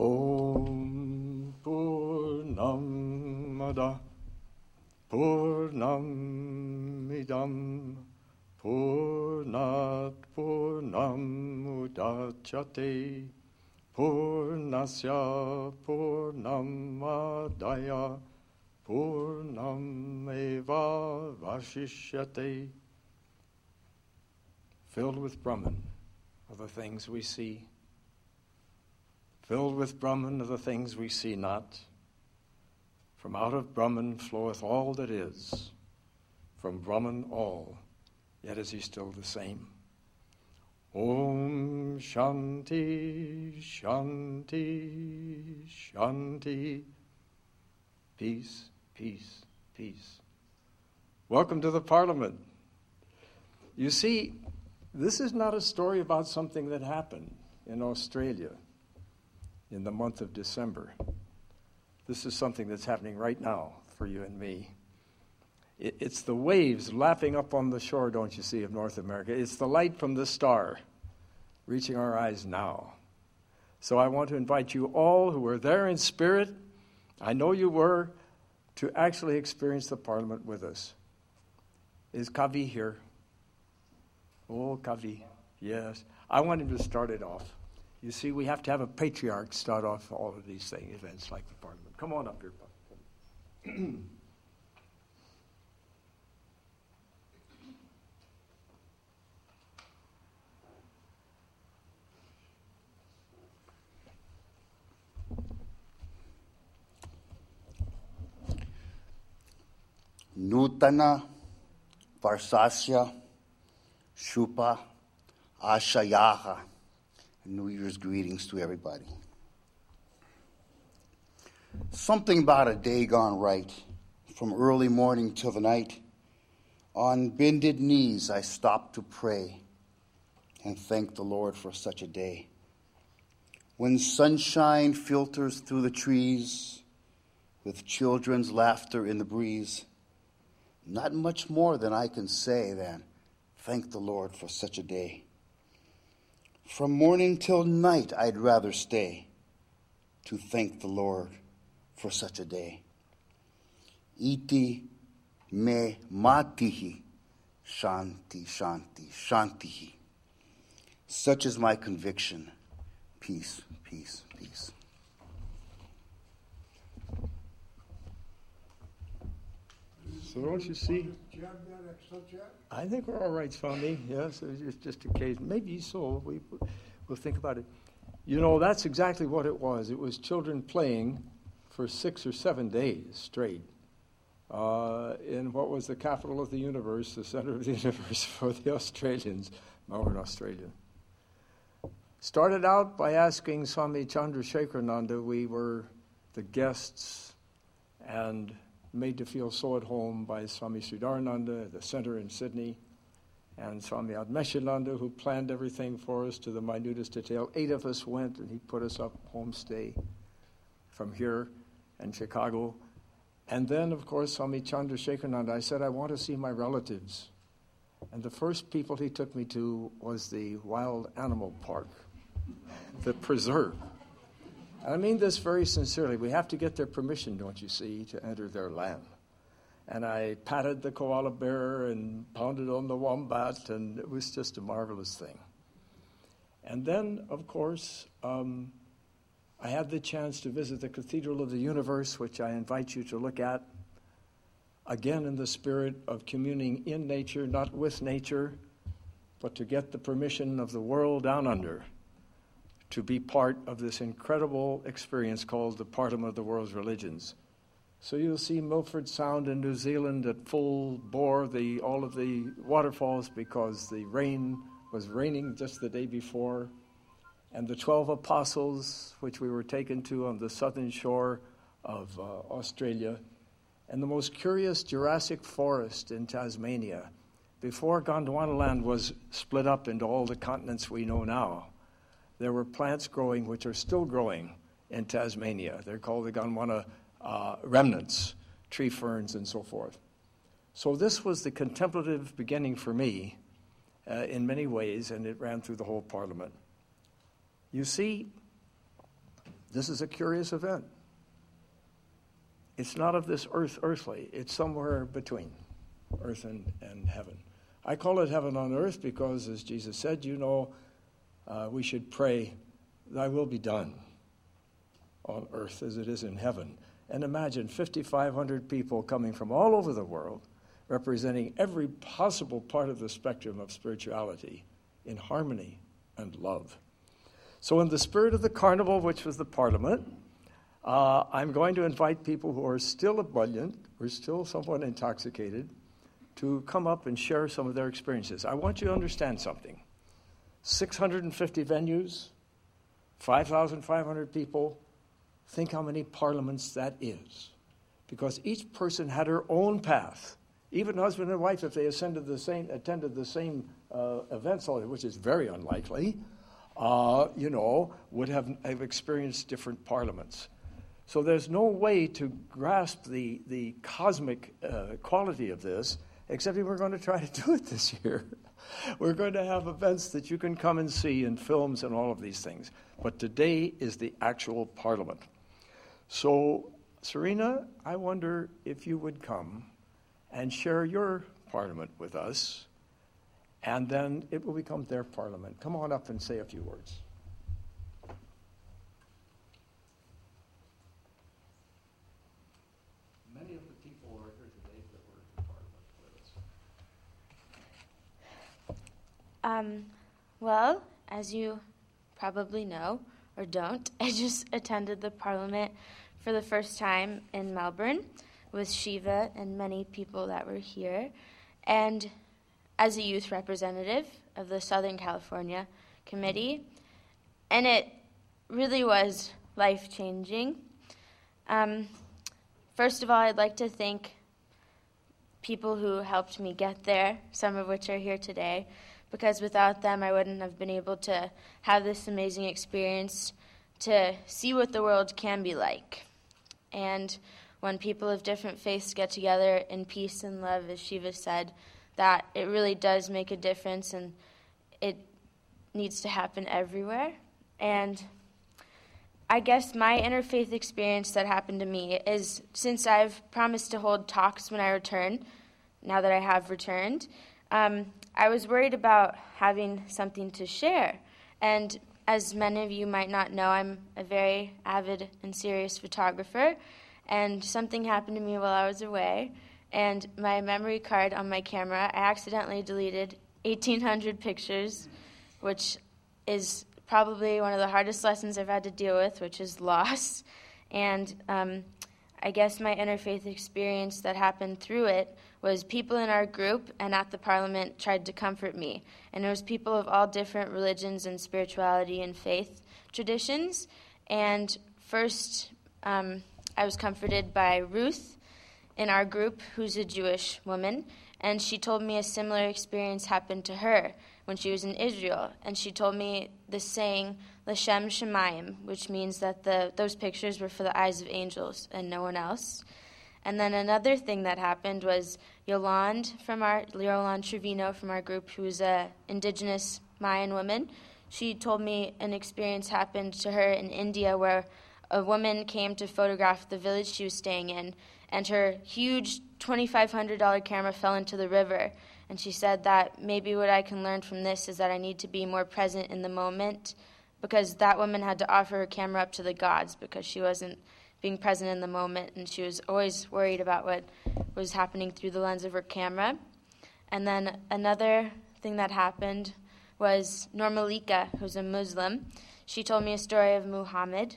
Om Purnamada Purnamidam Purnat Purnamudachyate Purnasya Purnamadaya Purnameva Vashishyate. Filled with Brahman are the things we see Filled with Brahman are the things we see not. From out of Brahman floweth all that is. From Brahman all, yet is he still the same. Om Shanti, Shanti, Shanti. Peace, peace, peace. Welcome to the Parliament. You see, this is not a story about something that happened in Australia in the month of December. This is something that's happening right now for you and me. It's the waves lapping up on the shore, don't you see, of North America. It's the light from the star reaching our eyes now. So I want to invite you all who were there in spirit, I know you were, to actually experience the Parliament with us. Is Kavi here? Oh, Kavi, yes. I want him to start it off. You see, we have to have a patriarch start off all of these things, events like the Parliament. Come on up here, Nutana Varsasya Shupa Ashayaha New Year's greetings to everybody. Something about a day gone right, from early morning till the night. On bended knees, I stopped to pray and thank the Lord for such a day. When sunshine filters through the trees, with children's laughter in the breeze, not much more than I can say than thank the Lord for such a day. From morning till night, I'd rather stay to thank the Lord for such a day. Iti me matihi shanti shanti shantihi. Such is my conviction. Peace, peace, peace. So don't you see? I think we're all right, Swami. Yes, it's just a case. Maybe so. We, we'll think about it. You know, that's exactly what it was. It was children playing for six or seven days straight uh, in what was the capital of the universe, the center of the universe for the Australians, Melbourne, Australia. Started out by asking Swami Chandrasekharananda, we were the guests and made to feel so at home by Swami Sridharananda, the center in Sydney, and Swami Atmeshananda, who planned everything for us to the minutest detail. Eight of us went, and he put us up homestay from here in Chicago. And then, of course, Swami Chandrasekharananda, I said, I want to see my relatives. And the first people he took me to was the Wild Animal Park, the preserve. I mean this very sincerely. We have to get their permission, don't you see, to enter their land. And I patted the koala bear and pounded on the wombat, and it was just a marvelous thing. And then, of course, um, I had the chance to visit the Cathedral of the Universe, which I invite you to look at. Again, in the spirit of communing in nature, not with nature, but to get the permission of the world down under to be part of this incredible experience called the Parliament of the World's Religions. So you'll see Milford Sound in New Zealand at full bore, the, all of the waterfalls because the rain was raining just the day before. And the 12 apostles, which we were taken to on the southern shore of uh, Australia. And the most curious Jurassic forest in Tasmania. Before Gondwanaland was split up into all the continents we know now, there were plants growing which are still growing in Tasmania. They're called the Gondwana uh, remnants, tree ferns, and so forth. So this was the contemplative beginning for me uh, in many ways, and it ran through the whole parliament. You see, This is a curious event. It's not of this earth earthly, it's somewhere between earth and, and heaven. I call it heaven on earth because, as Jesus said, you know, uh, we should pray, Thy will be done on earth as it is in heaven. And imagine 5,500 people coming from all over the world, representing every possible part of the spectrum of spirituality in harmony and love. So, in the spirit of the carnival, which was the parliament, uh, I'm going to invite people who are still ebullient, are still somewhat intoxicated, to come up and share some of their experiences. I want you to understand something 650 venues, 5,500 people. Think how many parliaments that is. Because each person had her own path. Even husband and wife, if they attended the same, attended the same uh, events, which is very unlikely, uh, you know, would have, have experienced different parliaments. So there's no way to grasp the, the cosmic uh, quality of this, except if we're going to try to do it this year. we're going to have events that you can come and see and films and all of these things. But today is the actual parliament. So, Serena, I wonder if you would come and share your parliament with us, and then it will become their parliament. Come on up and say a few words. Um, well, as you probably know or don't, I just attended the parliament for the first time in Melbourne with Shiva and many people that were here. And as a youth representative of the Southern California Committee, and it really was life changing. Um, first of all, I'd like to thank people who helped me get there, some of which are here today because without them, I wouldn't have been able to have this amazing experience to see what the world can be like. And when people of different faiths get together in peace and love, as Shiva said, that it really does make a difference and it needs to happen everywhere. And I guess my interfaith experience that happened to me is since I've promised to hold talks when I return, now that I have returned, um, I was worried about having something to share. And as many of you might not know, I'm a very avid and serious photographer. And something happened to me while I was away. And my memory card on my camera, I accidentally deleted 1,800 pictures, which is probably one of the hardest lessons I've had to deal with, which is loss. And um, I guess my interfaith experience that happened through it was people in our group and at the parliament tried to comfort me. And it was people of all different religions and spirituality and faith traditions. And first, um, I was comforted by Ruth in our group, who's a Jewish woman. And she told me a similar experience happened to her when she was in Israel. And she told me the saying, Lashem Shemayim, which means that the, those pictures were for the eyes of angels and no one else. And then another thing that happened was Yolande from our Yolande Trevino from our group, who's a indigenous Mayan woman. She told me an experience happened to her in India where a woman came to photograph the village she was staying in, and her huge $2,500 camera fell into the river. And she said that maybe what I can learn from this is that I need to be more present in the moment because that woman had to offer her camera up to the gods because she wasn't being present in the moment, and she was always worried about what was happening through the lens of her camera. And then another thing that happened was Normalika, who's a Muslim. She told me a story of Muhammad,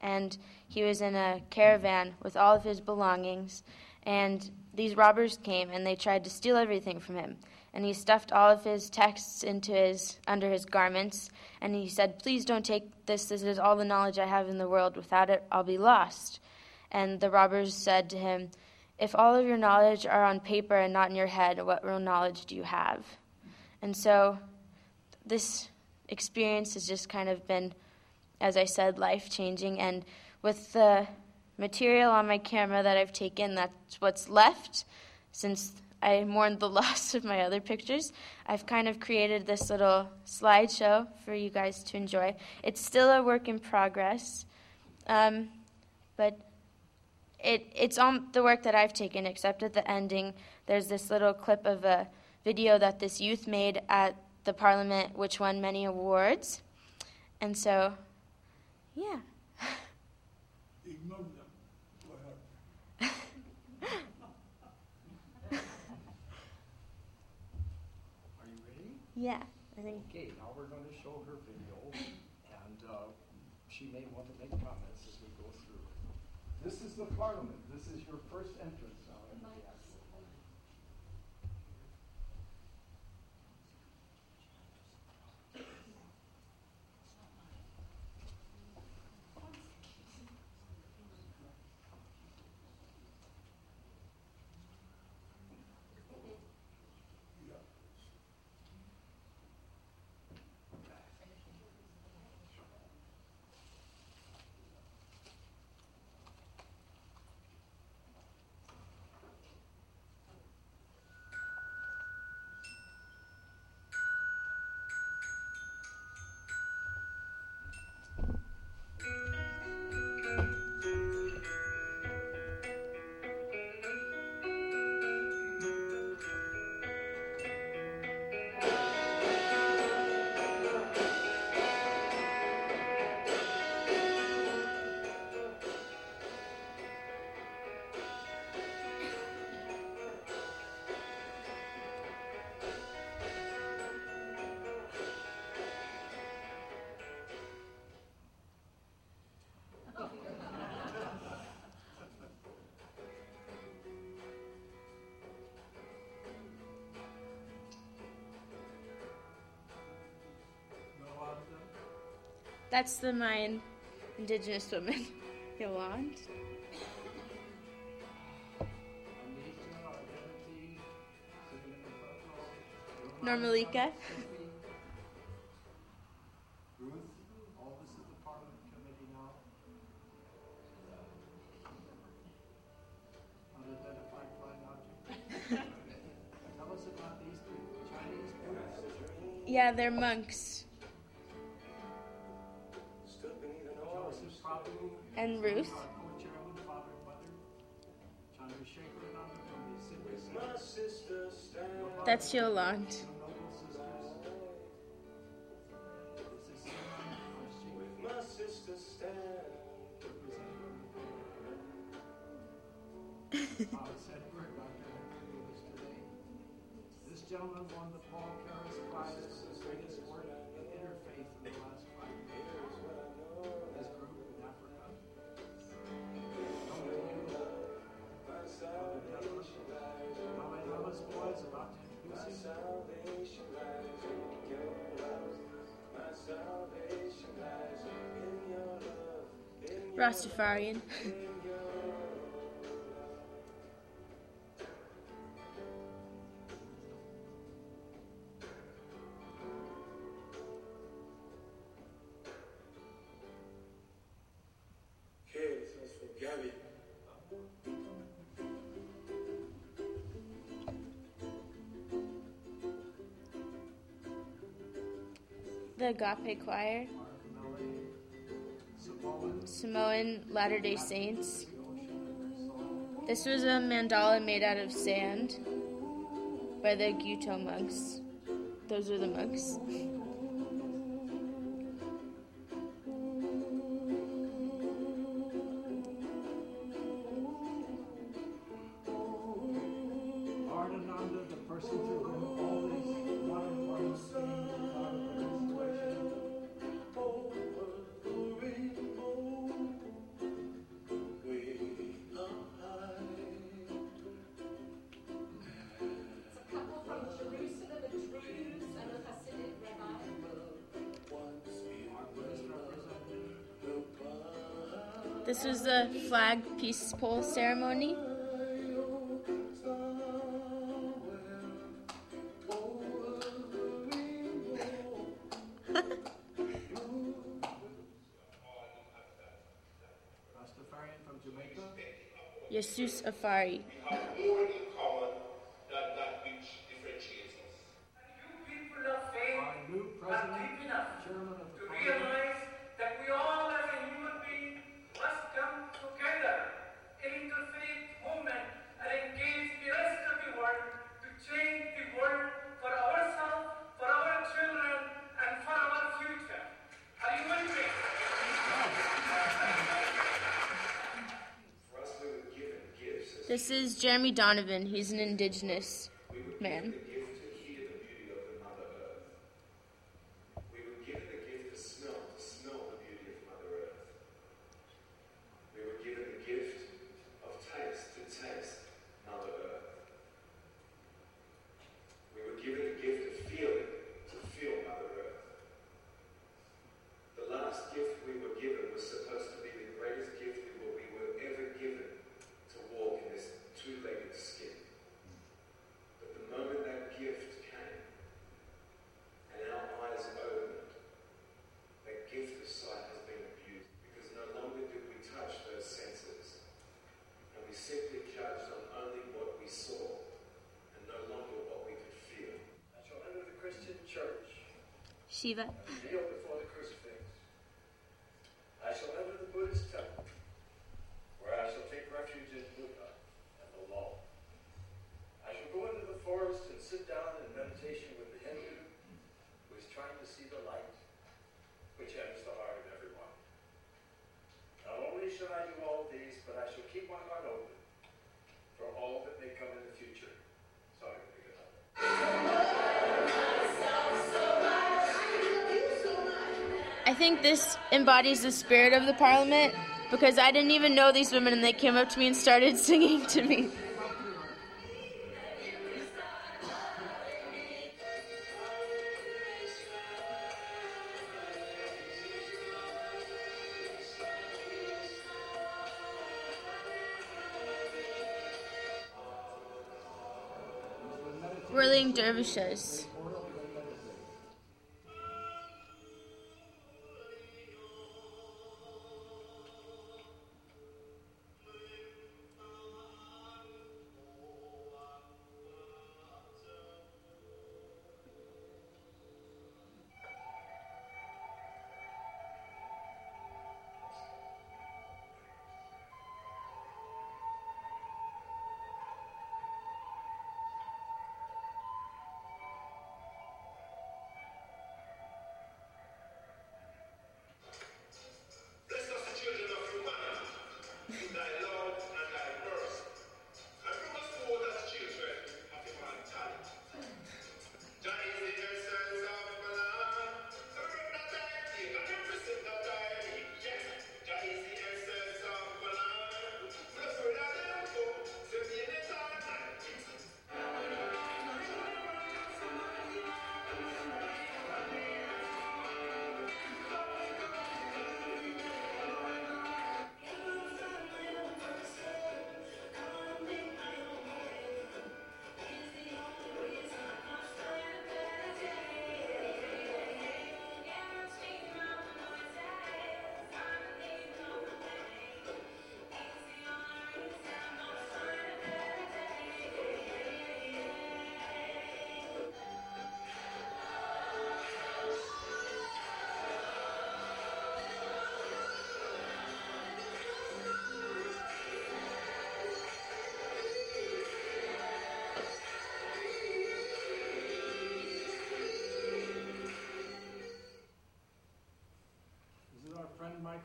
and he was in a caravan with all of his belongings, and these robbers came and they tried to steal everything from him and he stuffed all of his texts into his under his garments. And he said please don't take this. This is all the knowledge i have in the world. Without it i'll be lost. And the robbers said to him if all of your knowledge are on paper and not in your head what real knowledge do you have? And so this experience has just kind of been as i said life changing and with the material on my camera that i've taken that's what's left since I mourned the loss of my other pictures, I've kind of created this little slideshow for you guys to enjoy. It's still a work in progress, Um, but it, it's on the work that I've taken, except at the ending, there's this little clip of a video that this youth made at the parliament, which won many awards. And so, yeah. Ignore them. Are you ready? Yeah, I think. Okay, now we're going to show her video, and uh, she may want to make comments as we go through. This is the parliament. This is your first entrance now That's the Mayan indigenous woman, Yolande. Normalika. they're this this today. This gentleman won the Paul Carus Prize the greatest Rastafarian. The Agape Choir. Samoan. Latter day Saints. This was a mandala made out of sand by the Gyuto monks. Those are the monks. Flag peace pole ceremony. Rastafarian. Yasus Afari. have more in This is Jeremy Donovan. He's an indigenous man. Siva think this embodies the spirit of the parliament because I didn't even know these women and they came up to me and started singing to me. Whirling dervishes.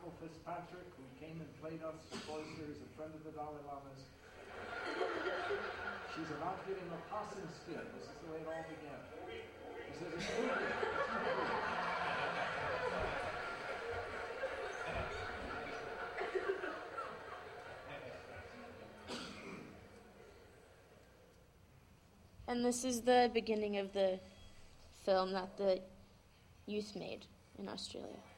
Michael Fitzpatrick, who came and played us for here, is a friend of the Dalai Lama's. She's about giving a possum skin. This is the way it all began. He says, it's moving. It's moving. And this is the beginning of the film that the youth made in Australia.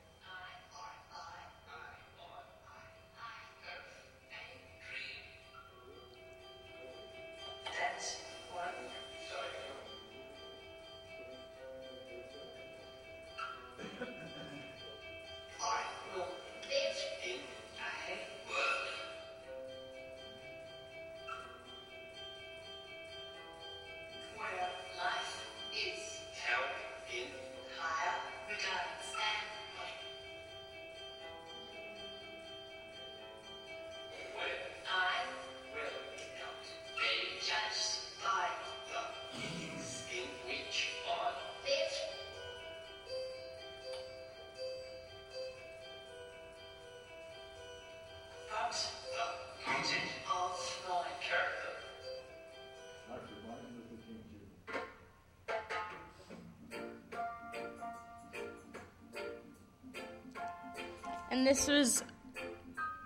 And this was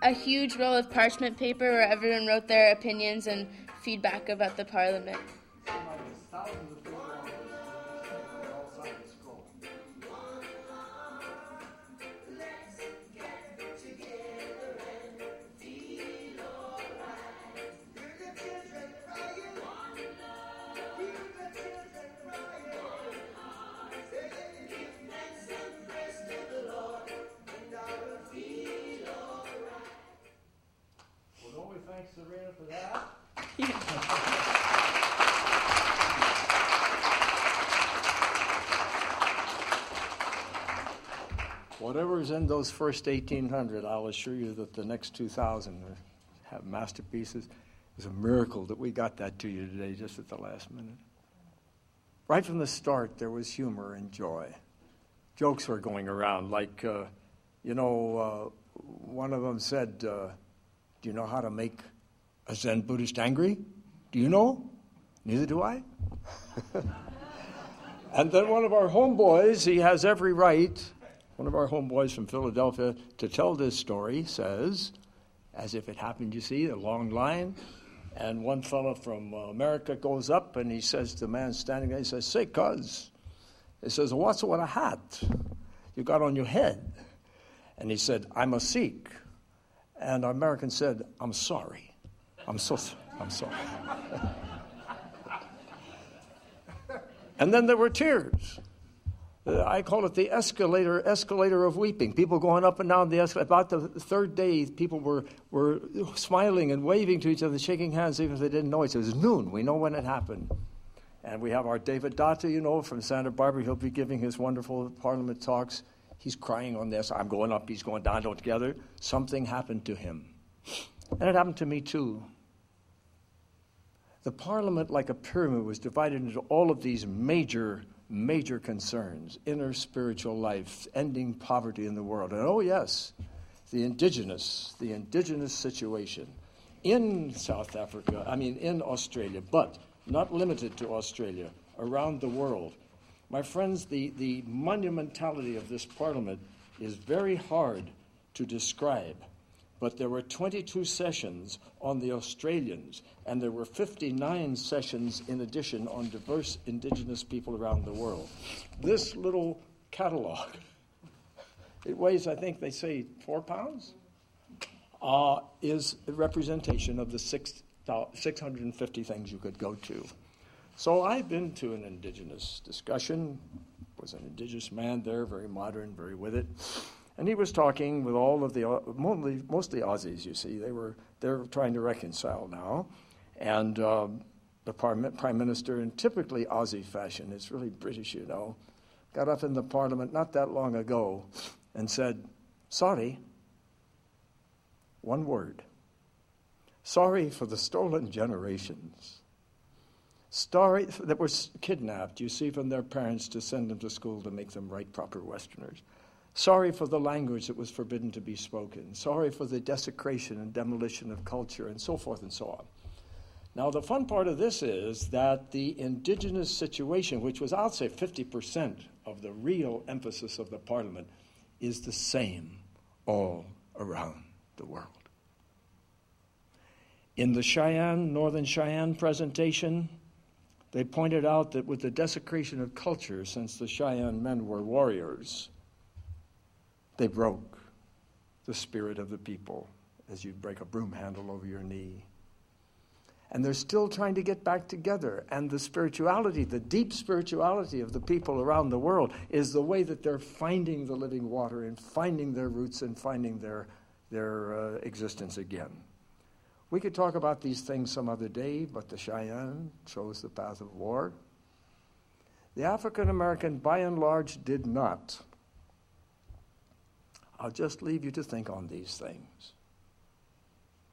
a huge roll of parchment paper where everyone wrote their opinions and feedback about the parliament. Those first 1,800, I'll assure you that the next 2,000 have masterpieces. It's a miracle that we got that to you today just at the last minute. Right from the start, there was humor and joy. Jokes were going around, like, uh, you know, uh, one of them said, uh, Do you know how to make a Zen Buddhist angry? Do you know? Neither do I. and then one of our homeboys, he has every right, one of our homeboys from Philadelphia, to tell this story, says, as if it happened, you see, a long line. And one fellow from uh, America goes up and he says to the man standing there, he says, Say, cuz, he says, What's with a hat you got on your head? And he said, I'm a Sikh. And our American said, I'm sorry. I'm so I'm sorry. and then there were tears. Uh, I call it the escalator, escalator of weeping. People going up and down the escalator. About the third day, people were, were smiling and waving to each other, shaking hands, even if they didn't know it. It was noon. We know when it happened. And we have our David Data, you know, from Santa Barbara. He'll be giving his wonderful Parliament talks. He's crying on this. I'm going up, he's going down together. Something happened to him. And it happened to me too. The Parliament, like a pyramid, was divided into all of these major major concerns inner spiritual life, ending poverty in the world. And oh, yes, the indigenous, the indigenous situation in South Africa, I mean, in Australia, but not limited to Australia, around the world. My friends, the, the monumentality of this parliament is very hard to describe. But there were 22 sessions on the Australians, and there were 59 sessions in addition on diverse indigenous people around the world. This little catalog, it weighs, I think they say, four pounds, uh, is a representation of the six, 650 things you could go to. So I've been to an indigenous discussion, was an indigenous man there, very modern, very with it. And he was talking with all of the, mostly, mostly Aussies, you see. They were, they're trying to reconcile now. And um, the prime minister, in typically Aussie fashion, it's really British, you know, got up in the parliament not that long ago and said, Sorry, one word. Sorry for the stolen generations. Sorry that were kidnapped, you see, from their parents to send them to school to make them right proper Westerners. Sorry for the language that was forbidden to be spoken. Sorry for the desecration and demolition of culture, and so forth and so on. Now, the fun part of this is that the indigenous situation, which was, I'll say, 50% of the real emphasis of the parliament, is the same all around the world. In the Cheyenne, Northern Cheyenne presentation, they pointed out that with the desecration of culture, since the Cheyenne men were warriors, they broke the spirit of the people as you break a broom handle over your knee. And they're still trying to get back together. And the spirituality, the deep spirituality of the people around the world, is the way that they're finding the living water and finding their roots and finding their, their uh, existence again. We could talk about these things some other day, but the Cheyenne chose the path of war. The African American, by and large, did not. I'll just leave you to think on these things.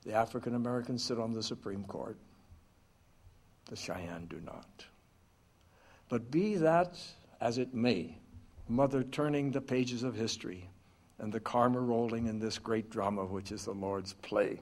The African Americans sit on the Supreme Court, the Cheyenne do not. But be that as it may, Mother turning the pages of history and the karma rolling in this great drama which is the Lord's play.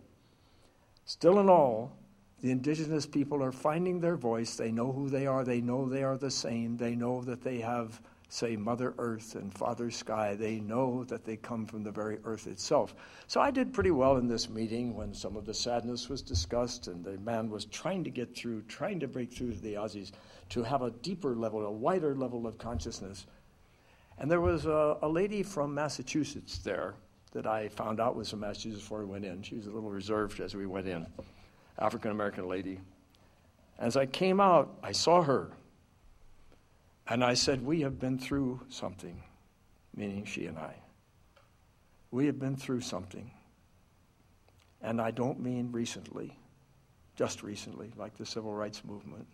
Still in all, the indigenous people are finding their voice. They know who they are. They know they are the same. They know that they have say Mother Earth and Father Sky, they know that they come from the very earth itself. So I did pretty well in this meeting when some of the sadness was discussed and the man was trying to get through, trying to break through to the Aussies to have a deeper level, a wider level of consciousness. And there was a, a lady from Massachusetts there that I found out was from Massachusetts before we went in. She was a little reserved as we went in, African American lady. As I came out, I saw her and I said, We have been through something, meaning she and I. We have been through something. And I don't mean recently, just recently, like the civil rights movement.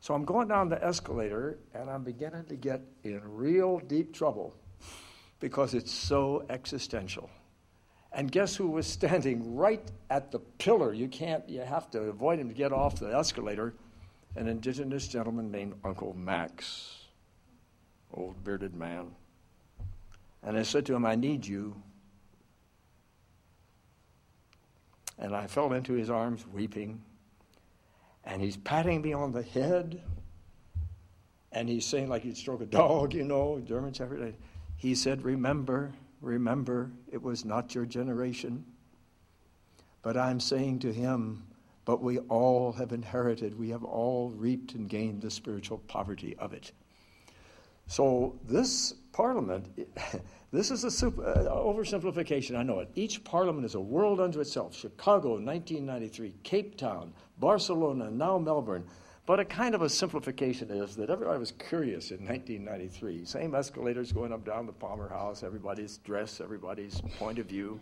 So I'm going down the escalator and I'm beginning to get in real deep trouble because it's so existential. And guess who was standing right at the pillar? You can't, you have to avoid him to get off the escalator an indigenous gentleman named Uncle Max, old bearded man. And I said to him, I need you. And I fell into his arms weeping. And he's patting me on the head. And he's saying, like he'd stroke a dog, you know, German Shepherd. He said, Remember, remember, it was not your generation. But I'm saying to him, but we all have inherited, we have all reaped and gained the spiritual poverty of it. So, this parliament, this is a super, uh, oversimplification, I know it. Each parliament is a world unto itself. Chicago, 1993, Cape Town, Barcelona, now Melbourne. But a kind of a simplification is that everybody was curious in 1993. Same escalators going up down the Palmer House, everybody's dress, everybody's point of view,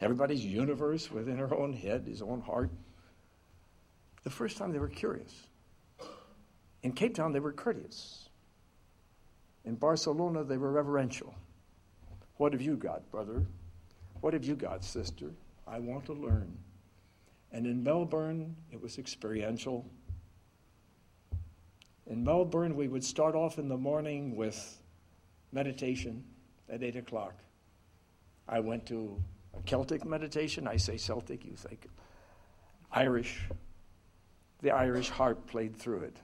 everybody's universe within her own head, his own heart. The first time they were curious. In Cape Town, they were courteous. In Barcelona, they were reverential. What have you got, brother? What have you got, sister? I want to learn. And in Melbourne, it was experiential. In Melbourne, we would start off in the morning with meditation at 8 o'clock. I went to a Celtic meditation. I say Celtic, you think Irish the Irish harp played through it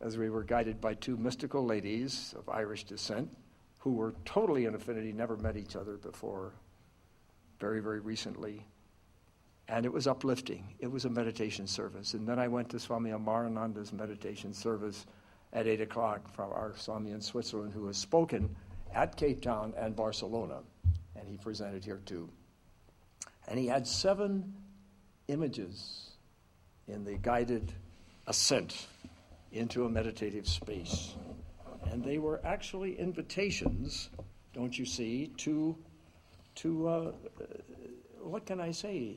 as we were guided by two mystical ladies of Irish descent who were totally in affinity, never met each other before, very, very recently. And it was uplifting. It was a meditation service. And then I went to Swami Amarananda's meditation service at 8 o'clock from our Swami in Switzerland who has spoken at Cape Town and Barcelona. And he presented here too. And he had seven images in the guided ascent into a meditative space. And they were actually invitations, don't you see, to, to uh, what can I say,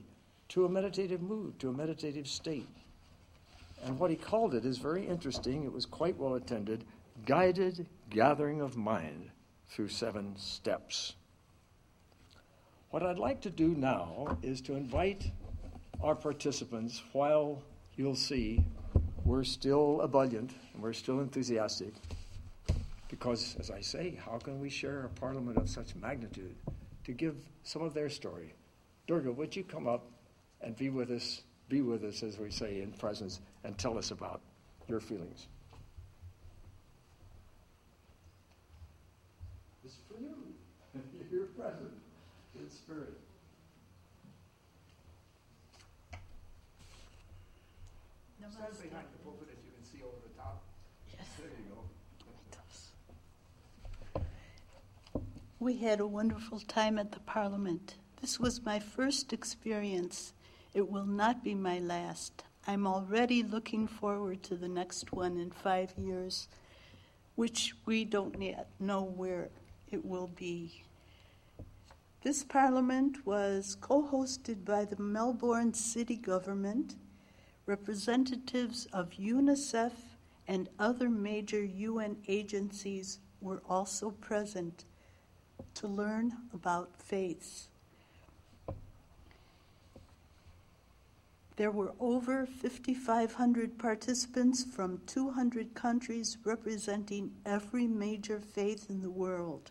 to a meditative mood, to a meditative state. And what he called it is very interesting. It was quite well attended guided gathering of mind through seven steps. What I'd like to do now is to invite our participants, while you'll see we're still ebullient and we're still enthusiastic, because, as I say, how can we share a parliament of such magnitude to give some of their story? Durga, would you come up and be with us, be with us, as we say, in presence, and tell us about your feelings? It's for you. You're present in spirit. Stand behind the pulpit as you can see over the top. Yes. There you go. We had a wonderful time at the Parliament. This was my first experience. It will not be my last. I'm already looking forward to the next one in five years, which we don't yet know where it will be. This Parliament was co hosted by the Melbourne City Government representatives of UNICEF and other major UN agencies were also present to learn about faith. There were over 5,500 participants from 200 countries representing every major faith in the world.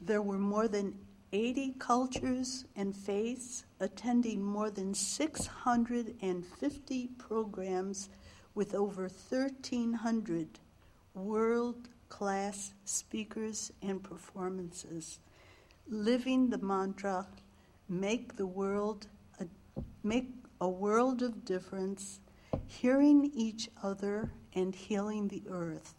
There were more than 80 cultures and faiths, attending more than 650 programs with over 1,300 world class, speakers, and performances. Living the mantra, make the world a, make a world of difference, hearing each other and healing the earth.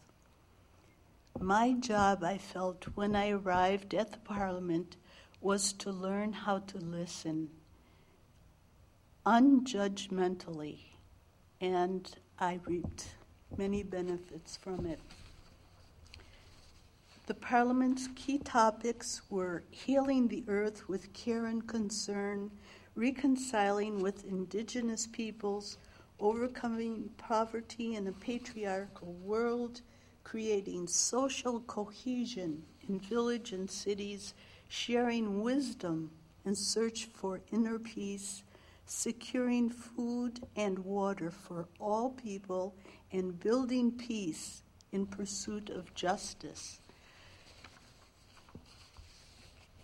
My job, I felt, when I arrived at the Parliament was to learn how to listen unjudgmentally, and I reaped many benefits from it. The Parliament's key topics were healing the earth with care and concern, reconciling with indigenous peoples, overcoming poverty in a patriarchal world, creating social cohesion in village and cities, sharing wisdom and search for inner peace, securing food and water for all people, and building peace in pursuit of justice.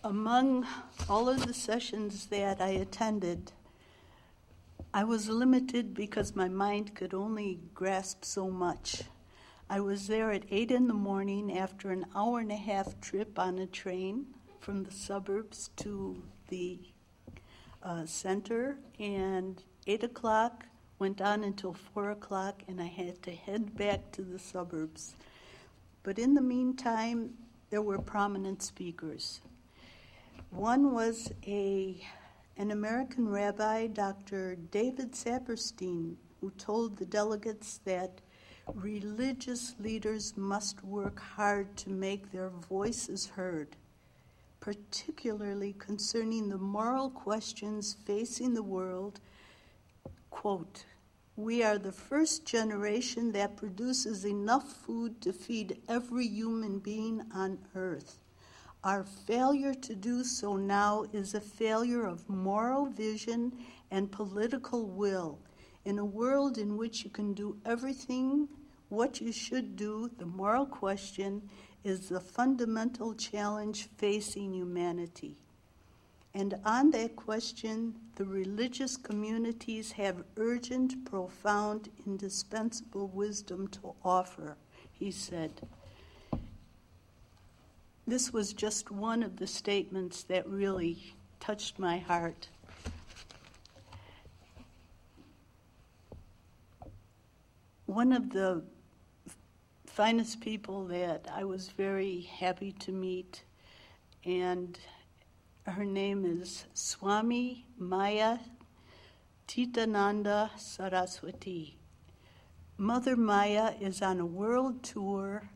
Among all of the sessions that I attended, I was limited because my mind could only grasp so much. I was there at 8 in the morning after an hour and a half trip on a train from the suburbs to the uh, center, and 8 o'clock went on until 4 o'clock, and I had to head back to the suburbs. But in the meantime, there were prominent speakers. One was a, an American rabbi, Dr. David Saperstein, who told the delegates that religious leaders must work hard to make their voices heard, particularly concerning the moral questions facing the world. Quote, we are the first generation that produces enough food to feed every human being on earth. Our failure to do so now is a failure of moral vision and political will. In a world in which you can do everything what you should do, the moral question is the fundamental challenge facing humanity. And on that question, the religious communities have urgent, profound, indispensable wisdom to offer, he said. This was just one of the statements that really touched my heart. One of the finest people that I was very happy to meet, and her name is Swami Maya Titananda Saraswati. Mother Maya is on a world tour.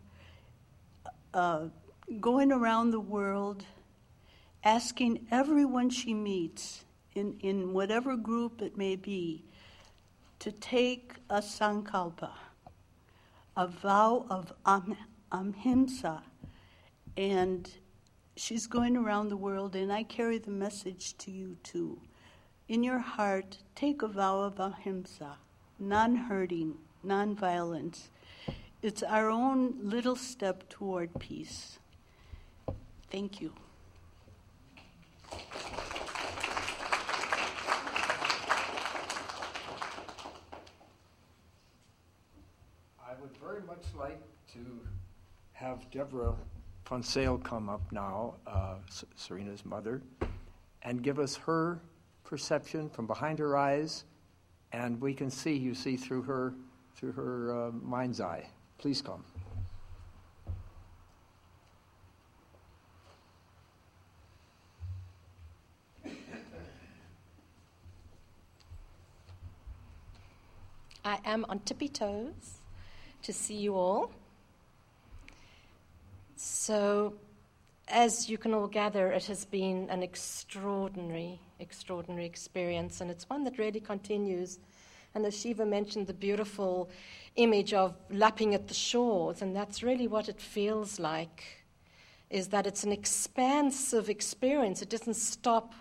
Uh, going around the world asking everyone she meets, in, in whatever group it may be, to take a sankalpa, a vow of am, ahimsa. And she's going around the world, and I carry the message to you too. In your heart, take a vow of ahimsa, non hurting, non violence. It's our own little step toward peace. Thank you. Would very much like to have Deborah Fonsale come up now, uh, Serena's mother, and give us her perception from behind her eyes, and we can see, you see, through her, through her uh, mind's eye. Please come. I am on tippy toes to see you all. So, as you can all gather, it has been an extraordinary, extraordinary experience, and it's one that really continues. And as Shiva mentioned, the beautiful image of lapping at the shores, and that's really what it feels like, is that it's an expansive experience. It doesn't stop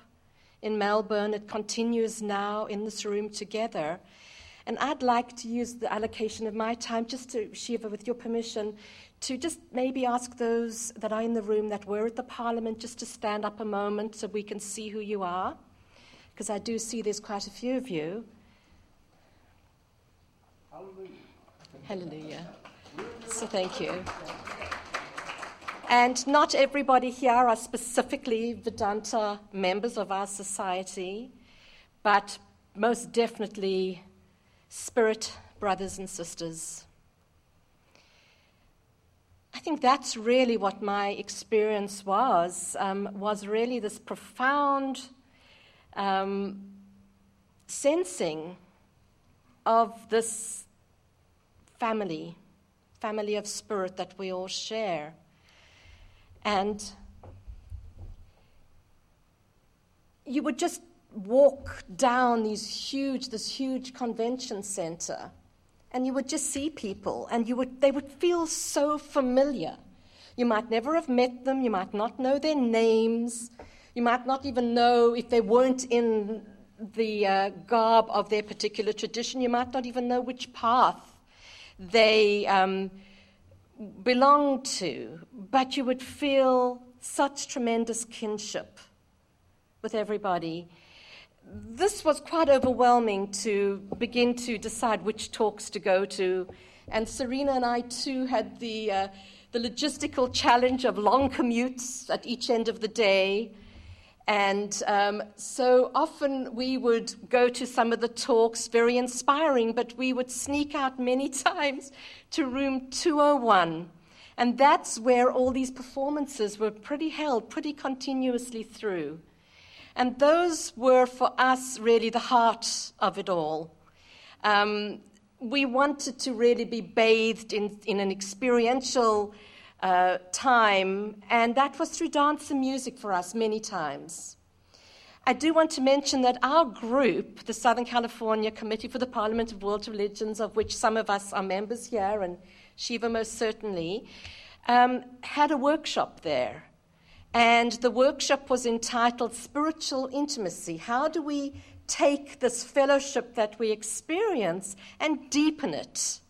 in Melbourne, it continues now in this room together. And I'd like to use the allocation of my time, just to, Shiva, with your permission, to just maybe ask those that are in the room that were at the Parliament just to stand up a moment so we can see who you are. Because I do see there's quite a few of you. Hallelujah. Hallelujah. So thank you. And not everybody here are specifically Vedanta members of our society, but most definitely spirit brothers and sisters. I think that's really what my experience was, um, was really this profound um, sensing of this family, family of spirit that we all share. And you would just walk down these huge, this huge convention center, and you would just see people, and you would, they would feel so familiar. You might never have met them, you might not know their names, you might not even know if they weren't in the uh, garb of their particular tradition, you might not even know which path they um, belonged to, but you would feel such tremendous kinship with everybody this was quite overwhelming to begin to decide which talks to go to. And Serena and I, too, had the, uh, the logistical challenge of long commutes at each end of the day. And um, so often we would go to some of the talks, very inspiring, but we would sneak out many times to room 201. And that's where all these performances were pretty held, pretty continuously through. And those were for us really the heart of it all. Um, we wanted to really be bathed in, in an experiential uh, time, and that was through dance and music for us many times. I do want to mention that our group, the Southern California Committee for the Parliament of World Religions, of which some of us are members here, and Shiva most certainly, um, had a workshop there. And the workshop was entitled Spiritual Intimacy. How do we take this fellowship that we experience and deepen it?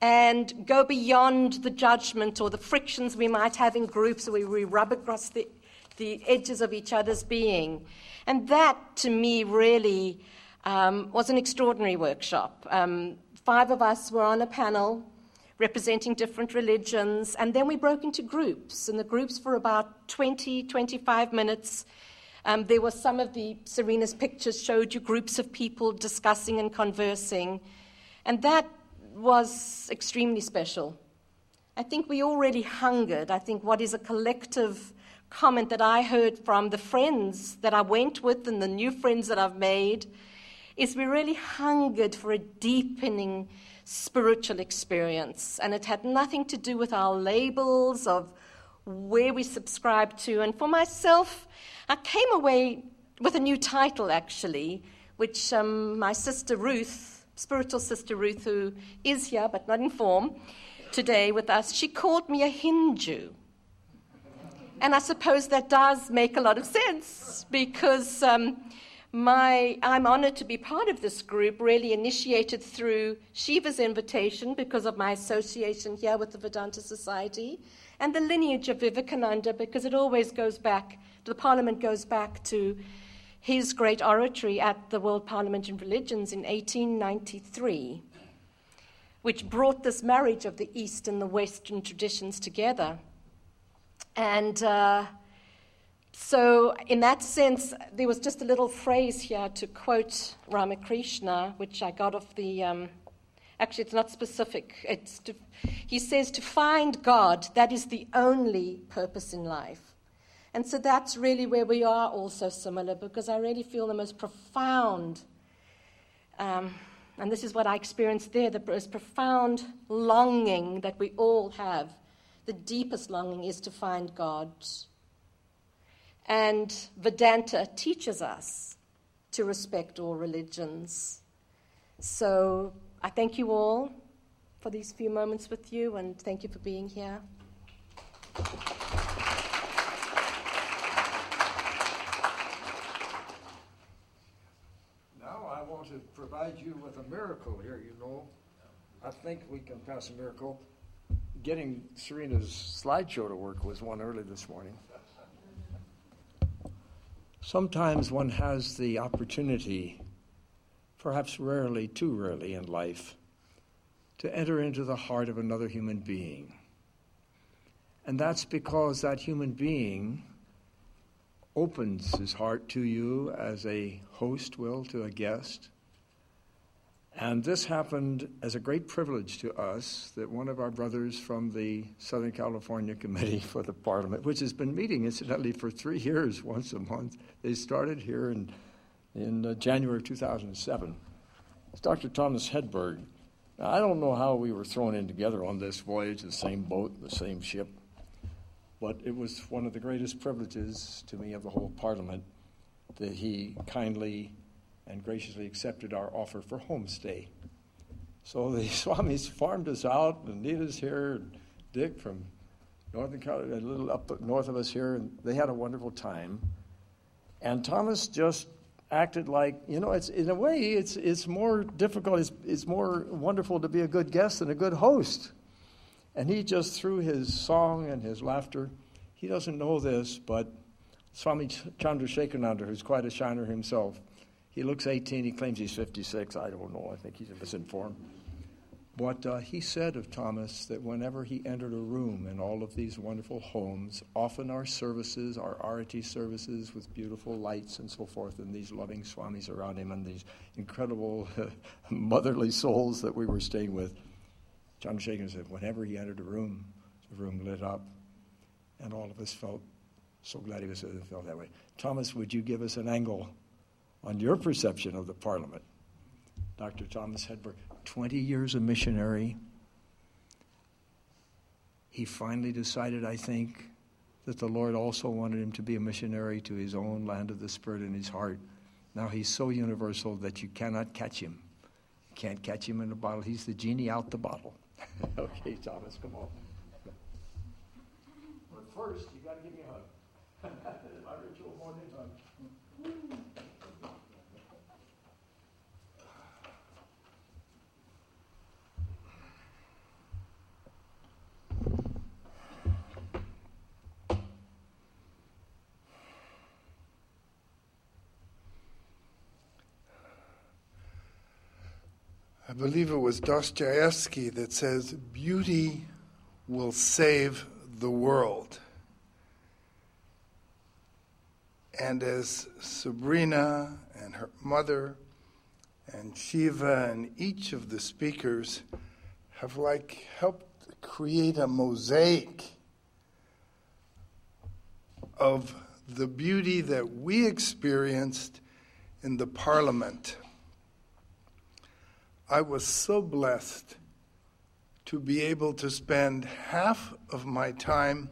And go beyond the judgment or the frictions we might have in groups where we rub across the, the edges of each other's being. And that, to me, really um, was an extraordinary workshop. Um, five of us were on a panel representing different religions. And then we broke into groups, and the groups for about 20, 25 minutes. Um, there were some of the Serena's pictures showed you groups of people discussing and conversing. And that was extremely special. I think we all really hungered. I think what is a collective comment that I heard from the friends that I went with and the new friends that I've made is we really hungered for a deepening spiritual experience. And it had nothing to do with our labels of where we subscribe to. And for myself, I came away with a new title, actually, which um, my sister Ruth, spiritual sister Ruth, who is here but not in form today with us, she called me a Hindu. And I suppose that does make a lot of sense because um, my, I'm honored to be part of this group, really initiated through Shiva's invitation because of my association here with the Vedanta Society, and the lineage of Vivekananda because it always goes back, the Parliament goes back to his great oratory at the World Parliament in Religions in 1893, which brought this marriage of the East and the Western traditions together. And uh, so, in that sense, there was just a little phrase here to quote Ramakrishna, which I got off the. Um, actually, it's not specific. It's to, he says, to find God, that is the only purpose in life. And so that's really where we are also similar, because I really feel the most profound, um, and this is what I experienced there, the most profound longing that we all have. The deepest longing is to find God and Vedanta teaches us to respect all religions. So I thank you all for these few moments with you, and thank you for being here. Now I want to provide you with a miracle here, you know. I think we can pass a miracle. Getting Serena's slideshow to work was one early this morning. Sometimes one has the opportunity, perhaps rarely, too rarely in life, to enter into the heart of another human being. And that's because that human being opens his heart to you as a host will to a guest. And this happened as a great privilege to us that one of our brothers from the Southern California Committee for the Parliament, which has been meeting incidentally for three years, once a month, they started here in, in uh, January 2007. It's Dr. Thomas Hedberg. Now, I don't know how we were thrown in together on this voyage, the same boat, the same ship, but it was one of the greatest privileges to me of the whole Parliament that he kindly and graciously accepted our offer for homestay. So the Swamis farmed us out, and Nita's here, and Dick from Northern California, a little up north of us here, and they had a wonderful time. And Thomas just acted like, you know, it's in a way, it's, it's more difficult, it's, it's more wonderful to be a good guest than a good host. And he just, threw his song and his laughter, he doesn't know this, but Swami Chandrasekhananda, who's quite a shiner himself, he looks 18. He claims he's 56. I don't know. I think he's misinformed. But uh, he said of Thomas that whenever he entered a room in all of these wonderful homes, often our services, our arati services with beautiful lights and so forth, and these loving swamis around him, and these incredible motherly souls that we were staying with, John Shakin said, whenever he entered a room, the room lit up, and all of us felt so glad he was felt that way. Thomas, would you give us an angle on your perception of the Parliament. Dr. Thomas Hedberg, 20 years a missionary. He finally decided, I think, that the Lord also wanted him to be a missionary to his own land of the Spirit in his heart. Now he's so universal that you cannot catch him. You can't catch him in a bottle. He's the genie out the bottle. okay, Thomas, come on. But first, you got to give me a hug. My ritual morning hug. I believe it was Dostoevsky that says, Beauty will save the world. And as Sabrina and her mother and Shiva and each of the speakers have like helped create a mosaic of the beauty that we experienced in the parliament I was so blessed to be able to spend half of my time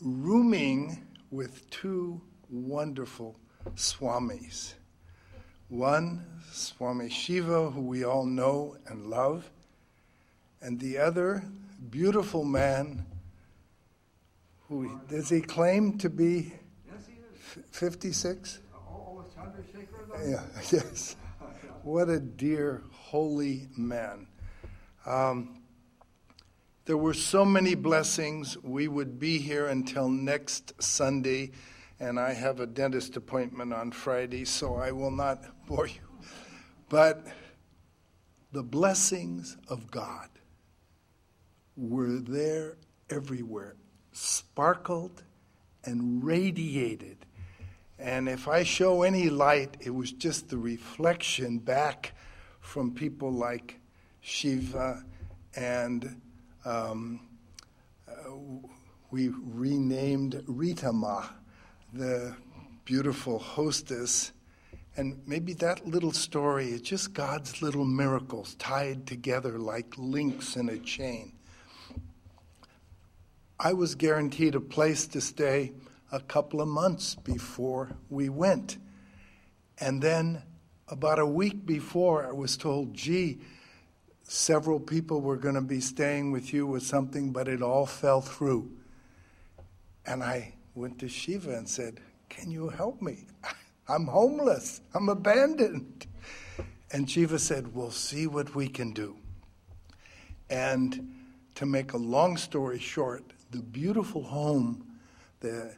rooming with two wonderful swamis. One, Swami Shiva, who we all know and love, and the other, beautiful man who does he claim to be Yes, he is 56? Yeah, yes. What a dear, holy man. Um, there were so many blessings. We would be here until next Sunday, and I have a dentist appointment on Friday, so I will not bore you. But the blessings of God were there everywhere, sparkled and radiated and if I show any light, it was just the reflection back from people like Shiva and um, uh, we renamed Rita Ritama, the beautiful hostess. And maybe that little story is just God's little miracles tied together like links in a chain. I was guaranteed a place to stay a couple of months before we went. And then about a week before, I was told, gee, several people were going to be staying with you with something, but it all fell through. And I went to Shiva and said, Can you help me? I'm homeless. I'm abandoned. And Shiva said, We'll see what we can do. And to make a long story short, the beautiful home, the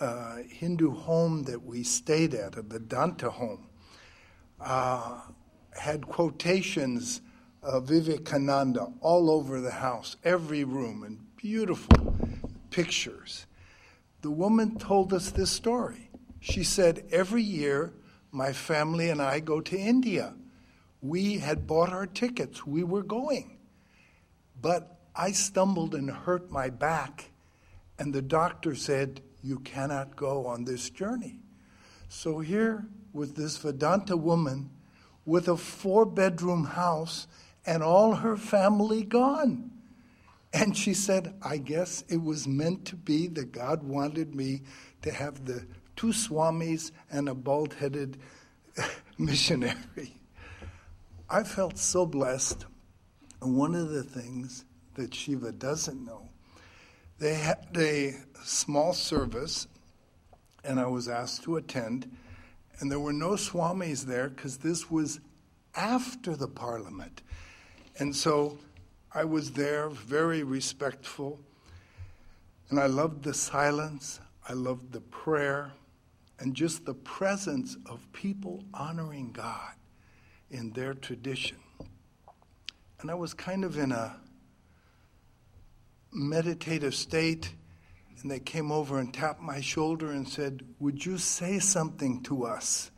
uh, Hindu home that we stayed at, a Vedanta home, uh, had quotations of Vivekananda all over the house, every room, and beautiful pictures. The woman told us this story. She said, Every year, my family and I go to India. We had bought our tickets, we were going. But I stumbled and hurt my back, and the doctor said, You cannot go on this journey. So here was this Vedanta woman with a four bedroom house and all her family gone. And she said, I guess it was meant to be that God wanted me to have the two swamis and a bald headed missionary. I felt so blessed. And one of the things that Shiva doesn't know, they had a small service, and I was asked to attend, and there were no swamis there because this was after the parliament. And so I was there, very respectful, and I loved the silence, I loved the prayer, and just the presence of people honoring God in their tradition. And I was kind of in a meditative state, and they came over and tapped my shoulder and said, Would you say something to us?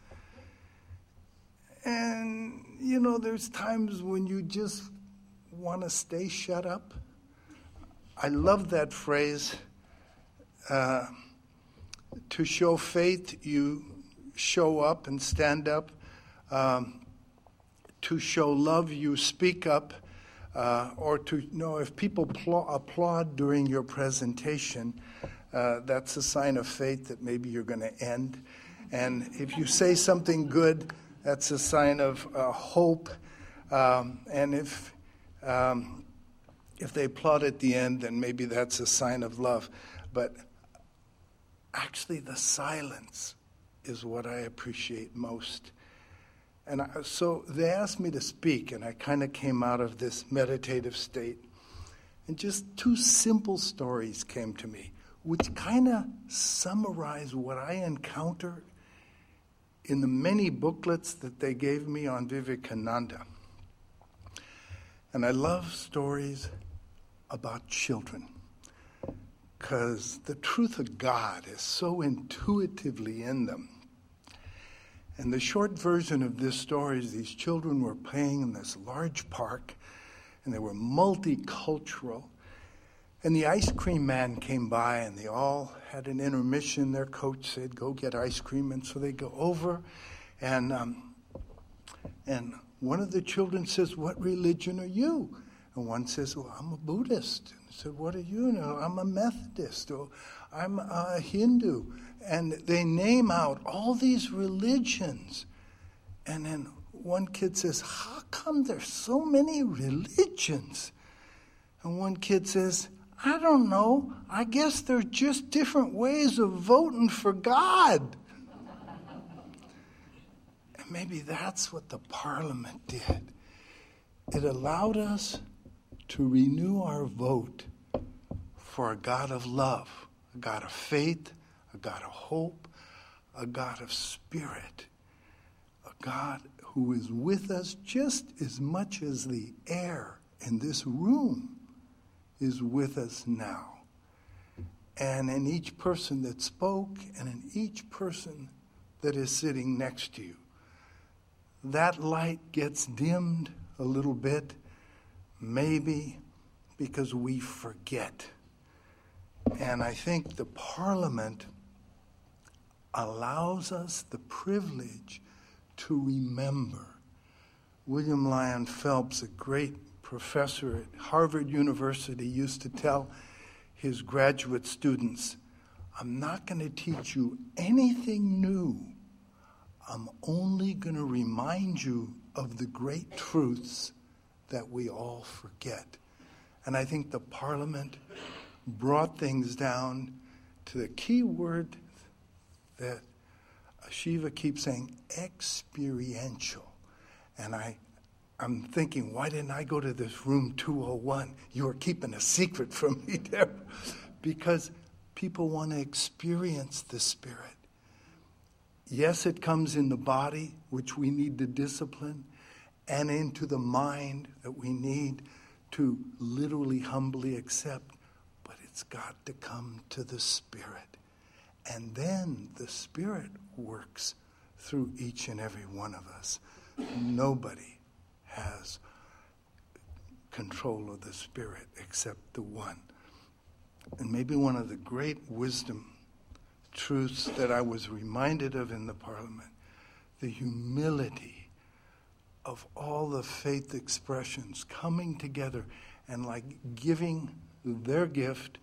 And, you know, there's times when you just want to stay shut up. I love that phrase. Uh, to show faith, you show up and stand up. Um, to show love, you speak up. Uh, or to know if people pl- applaud during your presentation, uh, that's a sign of faith that maybe you're going to end. And if you say something good, that's a sign of uh, hope. Um, and if um, if they applaud at the end, then maybe that's a sign of love. But actually, the silence is what I appreciate most. And I, so they asked me to speak, and I kind of came out of this meditative state. And just two simple stories came to me, which kind of summarize what I encounter in the many booklets that they gave me on Vivekananda. And I love stories about children because the truth of God is so intuitively in them. And the short version of this story is these children were playing in this large park and they were multicultural. And the ice cream man came by and they all had an intermission. Their coach said, Go get ice cream. And so they go over and, um, and one of the children says, What religion are you? And one says, Well, I'm a Buddhist. And he said, What are you? No, I'm a Methodist. Or I'm a Hindu. And they name out all these religions. And then one kid says, How come there's so many religions? And one kid says, I don't know. I guess they're just different ways of voting for God. and maybe that's what the parliament did. It allowed us to renew our vote for a God of love, a God of faith, a God of hope, a God of spirit, a God who is with us just as much as the air in this room is with us now. And in each person that spoke, and in each person that is sitting next to you. That light gets dimmed a little bit, maybe because we forget. And I think the Parliament allows us the privilege to remember. William Lyon Phelps, a great professor at Harvard University, used to tell his graduate students, I'm not going to teach you anything new. I'm only going to remind you of the great truths that we all forget. And I think the Parliament brought things down to the key word that Shiva keeps saying experiential. And I, I'm thinking, why didn't I go to this room 201? You were keeping a secret from me there. because people want to experience the Spirit. Yes, it comes in the body, which we need to discipline, and into the mind that we need to literally humbly accept, but it's got to come to the Spirit. And then the Spirit works through each and every one of us. Nobody has control of the Spirit except the one. And maybe one of the great wisdom truths that I was reminded of in the Parliament the humility of all the faith expressions coming together and like giving their gift,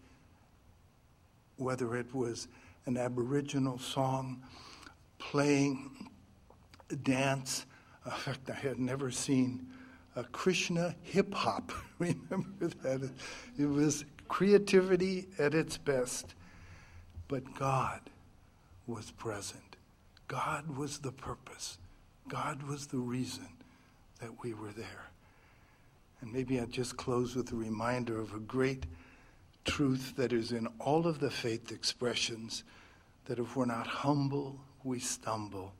whether it was an Aboriginal song, playing, dance. In fact, I had never seen a Krishna hip hop. Remember that? It was creativity at its best. But God was present. God was the purpose. God was the reason that we were there. And maybe I'll just close with a reminder of a great truth that is in all of the faith expressions that if we're not humble, we stumble.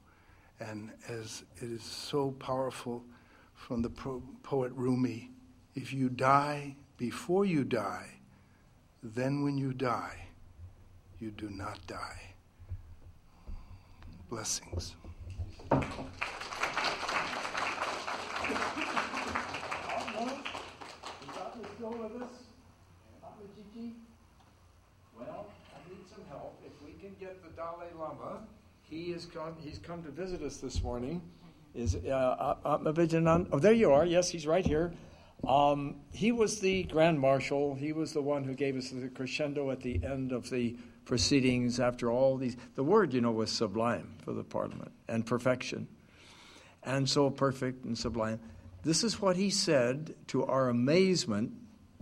And as it is so powerful from the poet Rumi, if you die before you die, then when you die, you do not die. Blessings. still with us? Well, I need some help. If we can get the Dalai Lama, he is come, he's come to visit us this morning. Is uh, Atmavijanan? Oh, there you are. Yes, he's right here. Um, he was the Grand Marshal. He was the one who gave us the crescendo at the end of the proceedings after all these. The word, you know, was sublime for the Parliament and perfection. And so perfect and sublime. This is what he said to our amazement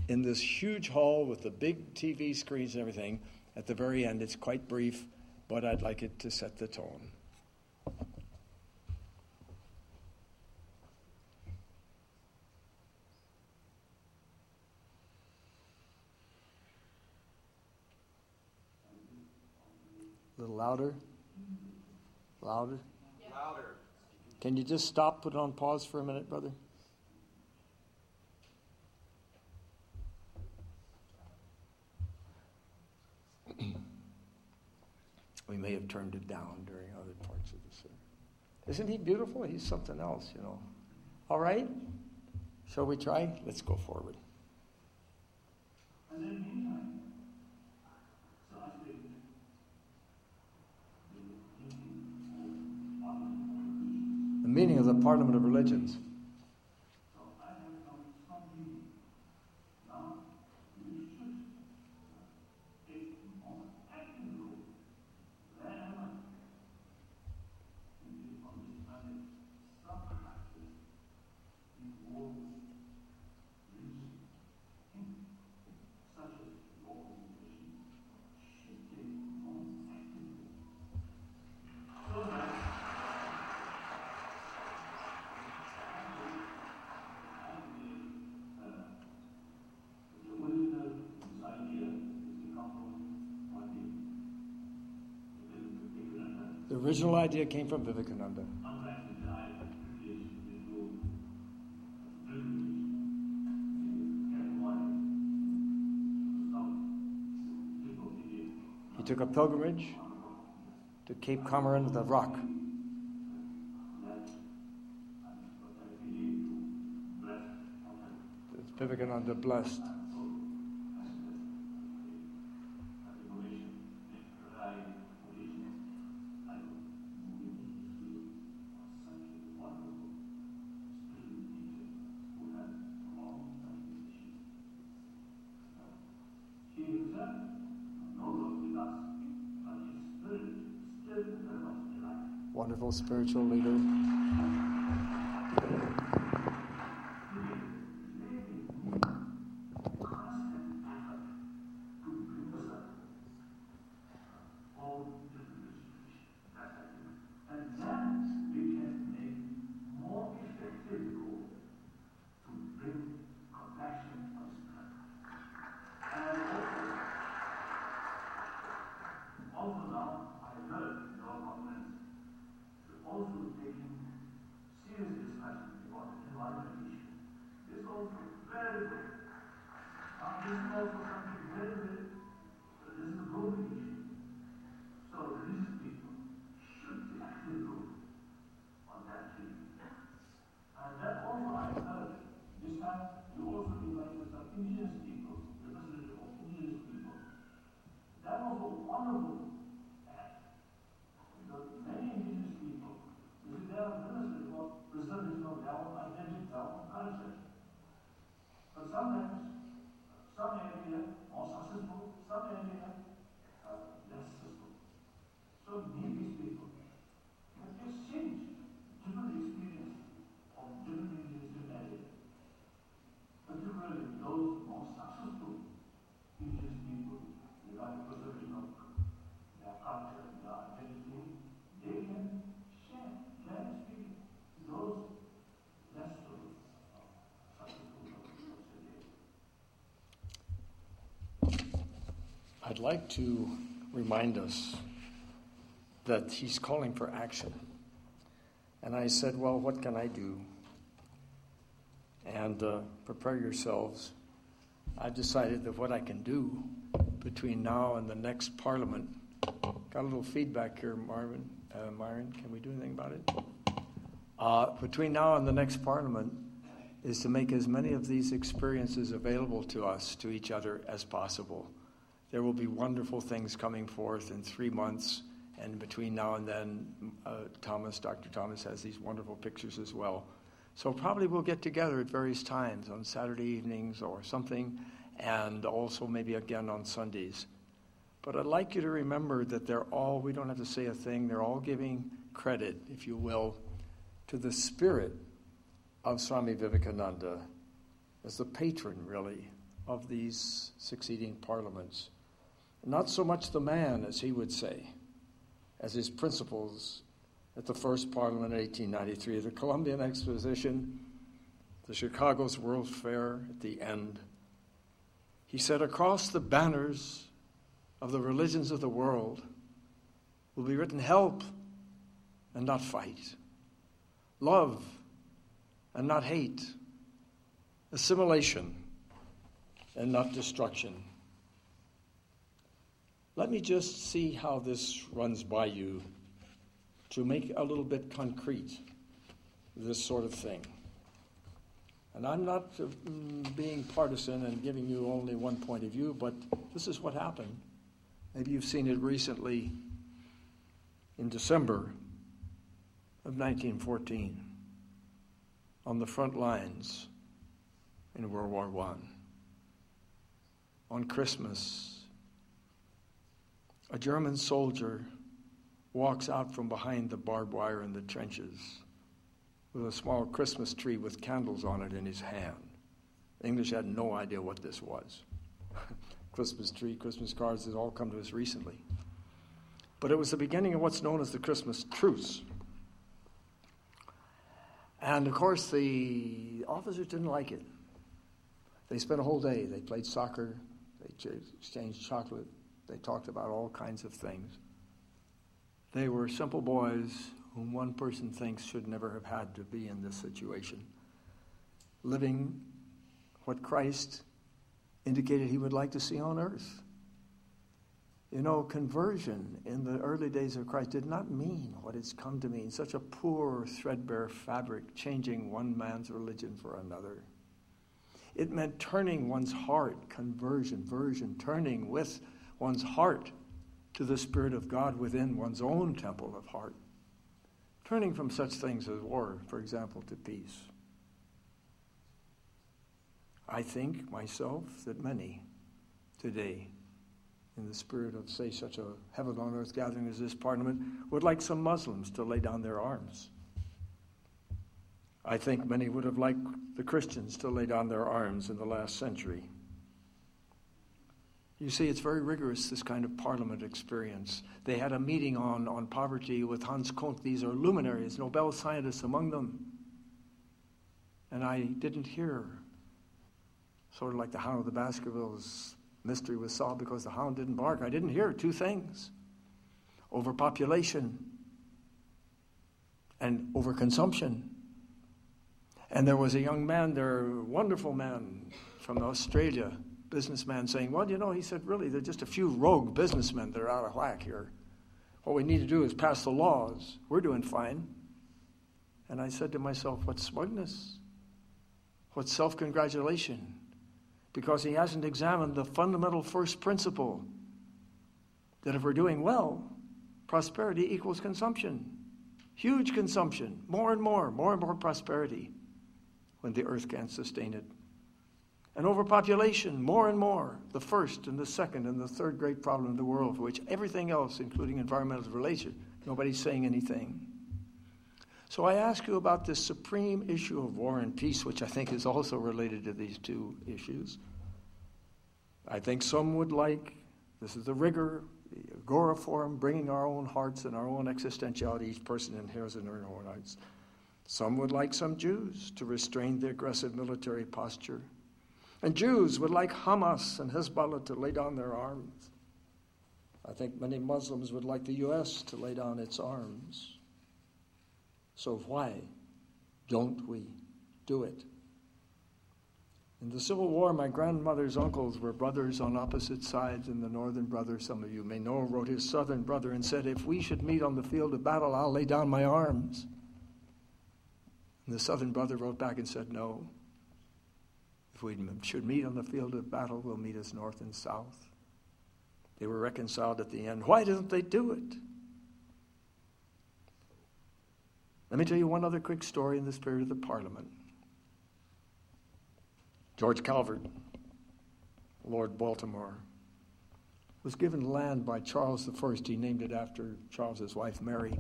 in this huge hall with the big TV screens and everything. At the very end, it's quite brief, but I'd like it to set the tone. A little louder. Louder. Louder. Can you just stop, put it on pause for a minute, brother? we may have turned it down during other parts of the service. Isn't he beautiful? He's something else, you know. All right? Shall we try? Let's go forward. The meaning of the Parliament of Religions. The original idea came from Vivekananda. He took a pilgrimage to Cape Comorin, the rock. Vivekananda blessed. Spiritual leader. I'd like to remind us that he's calling for action. And I said, Well, what can I do? And uh, prepare yourselves. I've decided that what I can do between now and the next parliament. Got a little feedback here, Marvin. Uh, Myron, can we do anything about it? Uh, between now and the next parliament is to make as many of these experiences available to us, to each other, as possible. There will be wonderful things coming forth in three months, and between now and then, uh, Thomas, Dr. Thomas, has these wonderful pictures as well. So probably we'll get together at various times on Saturday evenings or something, and also maybe again on Sundays. But I'd like you to remember that they're all, we don't have to say a thing, they're all giving credit, if you will, to the spirit of Swami Vivekananda as the patron, really, of these succeeding parliaments. Not so much the man, as he would say, as his principles at the first parliament in 1893, the Columbian Exposition, the Chicago's World's Fair at the end. He said, Across the banners of the religions of the world will be written help and not fight, love and not hate, assimilation and not destruction. Let me just see how this runs by you to make a little bit concrete this sort of thing. And I'm not uh, mm, being partisan and giving you only one point of view, but this is what happened. Maybe you've seen it recently in December of 1914 on the front lines in World War I. On Christmas, a German soldier walks out from behind the barbed wire in the trenches with a small Christmas tree with candles on it in his hand. The English had no idea what this was. Christmas tree, Christmas cards, has all come to us recently. But it was the beginning of what's known as the Christmas truce. And of course, the officers didn't like it. They spent a whole day. They played soccer, they exchanged chocolate, they talked about all kinds of things. They were simple boys whom one person thinks should never have had to be in this situation, living what Christ indicated he would like to see on earth. You know, conversion in the early days of Christ did not mean what it's come to mean such a poor, threadbare fabric, changing one man's religion for another. It meant turning one's heart, conversion, version, turning with one's heart to the Spirit of God within one's own temple of heart. Turning from such things as war, for example, to peace. I think myself that many today, in the spirit of, say, such a heaven on earth gathering as this parliament, would like some Muslims to lay down their arms. I think many would have liked the Christians to lay down their arms in the last century. You see, it's very rigorous, this kind of parliament experience. They had a meeting on, on poverty with Hans Küng. These are luminaries, Nobel scientists among them. And I didn't hear, sort of like the Hound of the Baskervilles mystery was solved because the hound didn't bark. I didn't hear two things overpopulation and overconsumption And there was a young man there, a wonderful man from Australia, businessman, saying, Well, you know, he said, really, there are just a few rogue businessmen that are out of whack here. What we need to do is pass the laws. We're doing fine. And I said to myself, What smugness? What self congratulation? Because he hasn't examined the fundamental first principle that if we're doing well, prosperity equals consumption. Huge consumption, more and more, more and more prosperity when the earth can't sustain it. And overpopulation, more and more, the first and the second and the third great problem in the world, for which everything else, including environmental relations, nobody's saying anything. So I ask you about this supreme issue of war and peace, which I think is also related to these two issues. I think some would like, this is the rigor, the agoraphorm, bringing our own hearts and our own existentiality, each person inherits in their own hearts. Some would like some Jews to restrain the aggressive military posture. And Jews would like Hamas and Hezbollah to lay down their arms. I think many Muslims would like the U.S. to lay down its arms. So why don't we do it? In the Civil War, my grandmother's uncles were brothers on opposite sides, and the northern brother, some of you may know, wrote his southern brother and said, If we should meet on the field of battle, I'll lay down my arms. And the southern brother wrote back and said, No. If we should meet on the field of battle, we'll meet us north and south. They were reconciled at the end. Why didn't they do it? Let me tell you one other quick story in the spirit of the Parliament. George Calvert, Lord Baltimore, was given land by Charles I. He named it after Charles's wife Mary,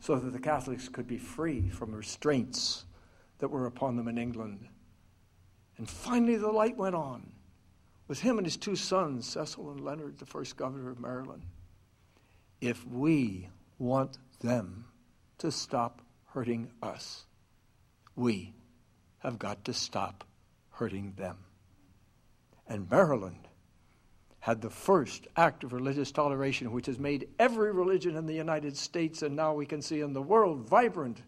so that the Catholics could be free from restraints that were upon them in England. And finally, the light went on with him and his two sons, Cecil and Leonard, the first governor of Maryland. If we want them to stop hurting us, we have got to stop hurting them. And Maryland had the first act of religious toleration, which has made every religion in the United States and now we can see in the world vibrant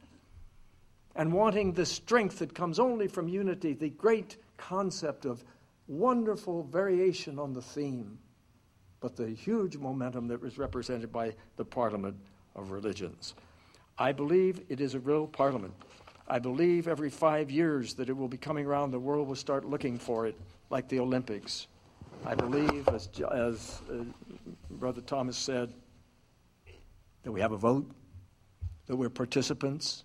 and wanting the strength that comes only from unity, the great concept of wonderful variation on the theme, but the huge momentum that was represented by the Parliament of Religions. I believe it is a real parliament. I believe every five years that it will be coming around, the world will start looking for it, like the Olympics. I believe, as, as uh, Brother Thomas said, that we have a vote, that we're participants,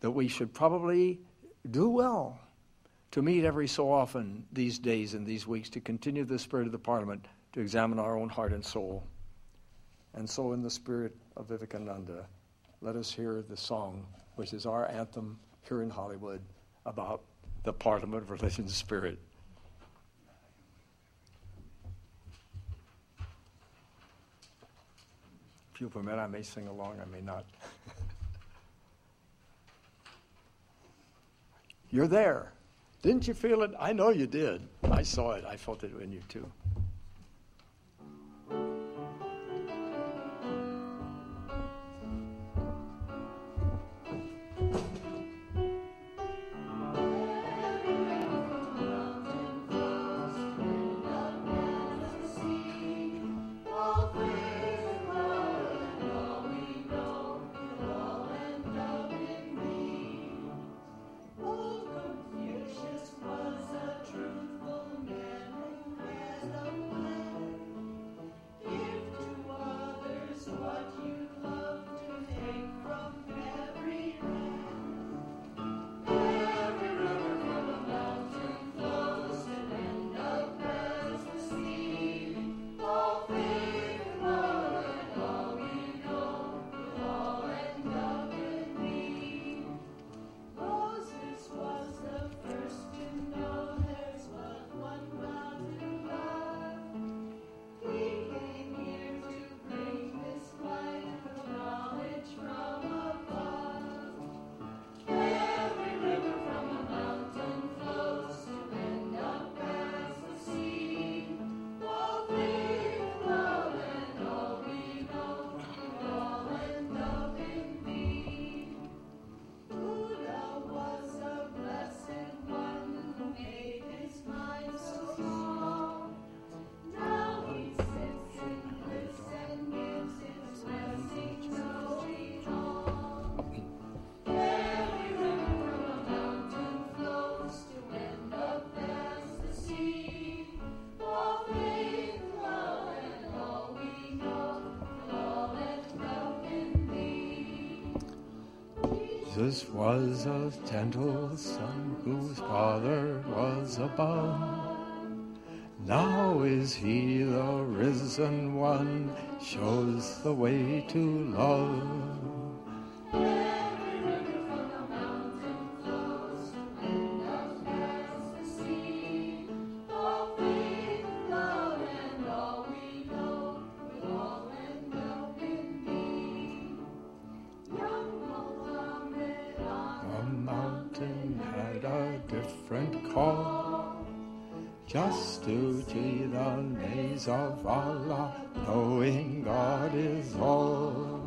that we should probably do well to meet every so often these days and these weeks to continue the spirit of the Parliament, to examine our own heart and soul. And so, in the spirit of Vivekananda, let us hear the song which is our anthem here in Hollywood about the Parliament of Religion Spirit. If you permit, I may sing along, I may not. You're there. Didn't you feel it? I know you did. I saw it. I felt it in you too. Jesus was a gentle son whose father was above. Now is he the risen one, shows the way to different call, just to the names of Allah, knowing God is all.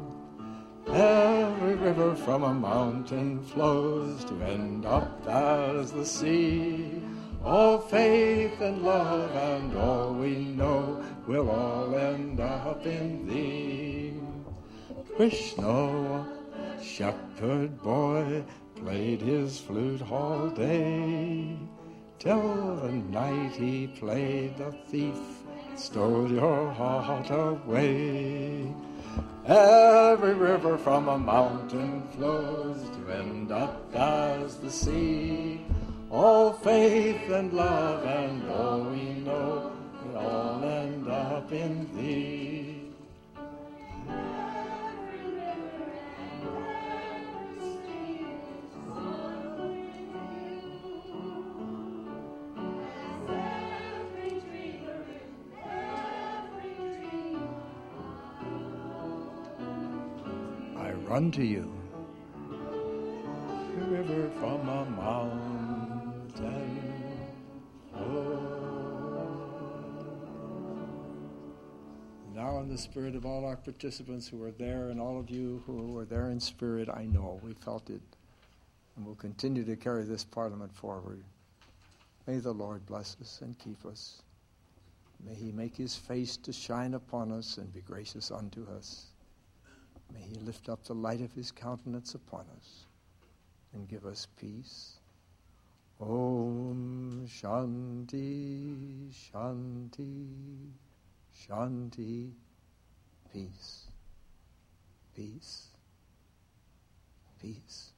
Every river from a mountain flows to end up as the sea. All faith and love and all we know will all end up in thee. Krishna, shepherd boy, played his flute all day. Till the night he played the thief, stole your heart away. Every river from a mountain flows to end up as the sea. All faith and love and all we know will all end up in thee. I run to you. River from a mountain oh. Now, in the spirit of all our participants who were there and all of you who were there in spirit, I know we felt it and will continue to carry this Parliament forward. May the Lord bless us and keep us. May He make His face to shine upon us and be gracious unto us. May He lift up the light of His countenance upon us and give us peace. Om Shanti Shanti Shanti. Peace. Peace. Peace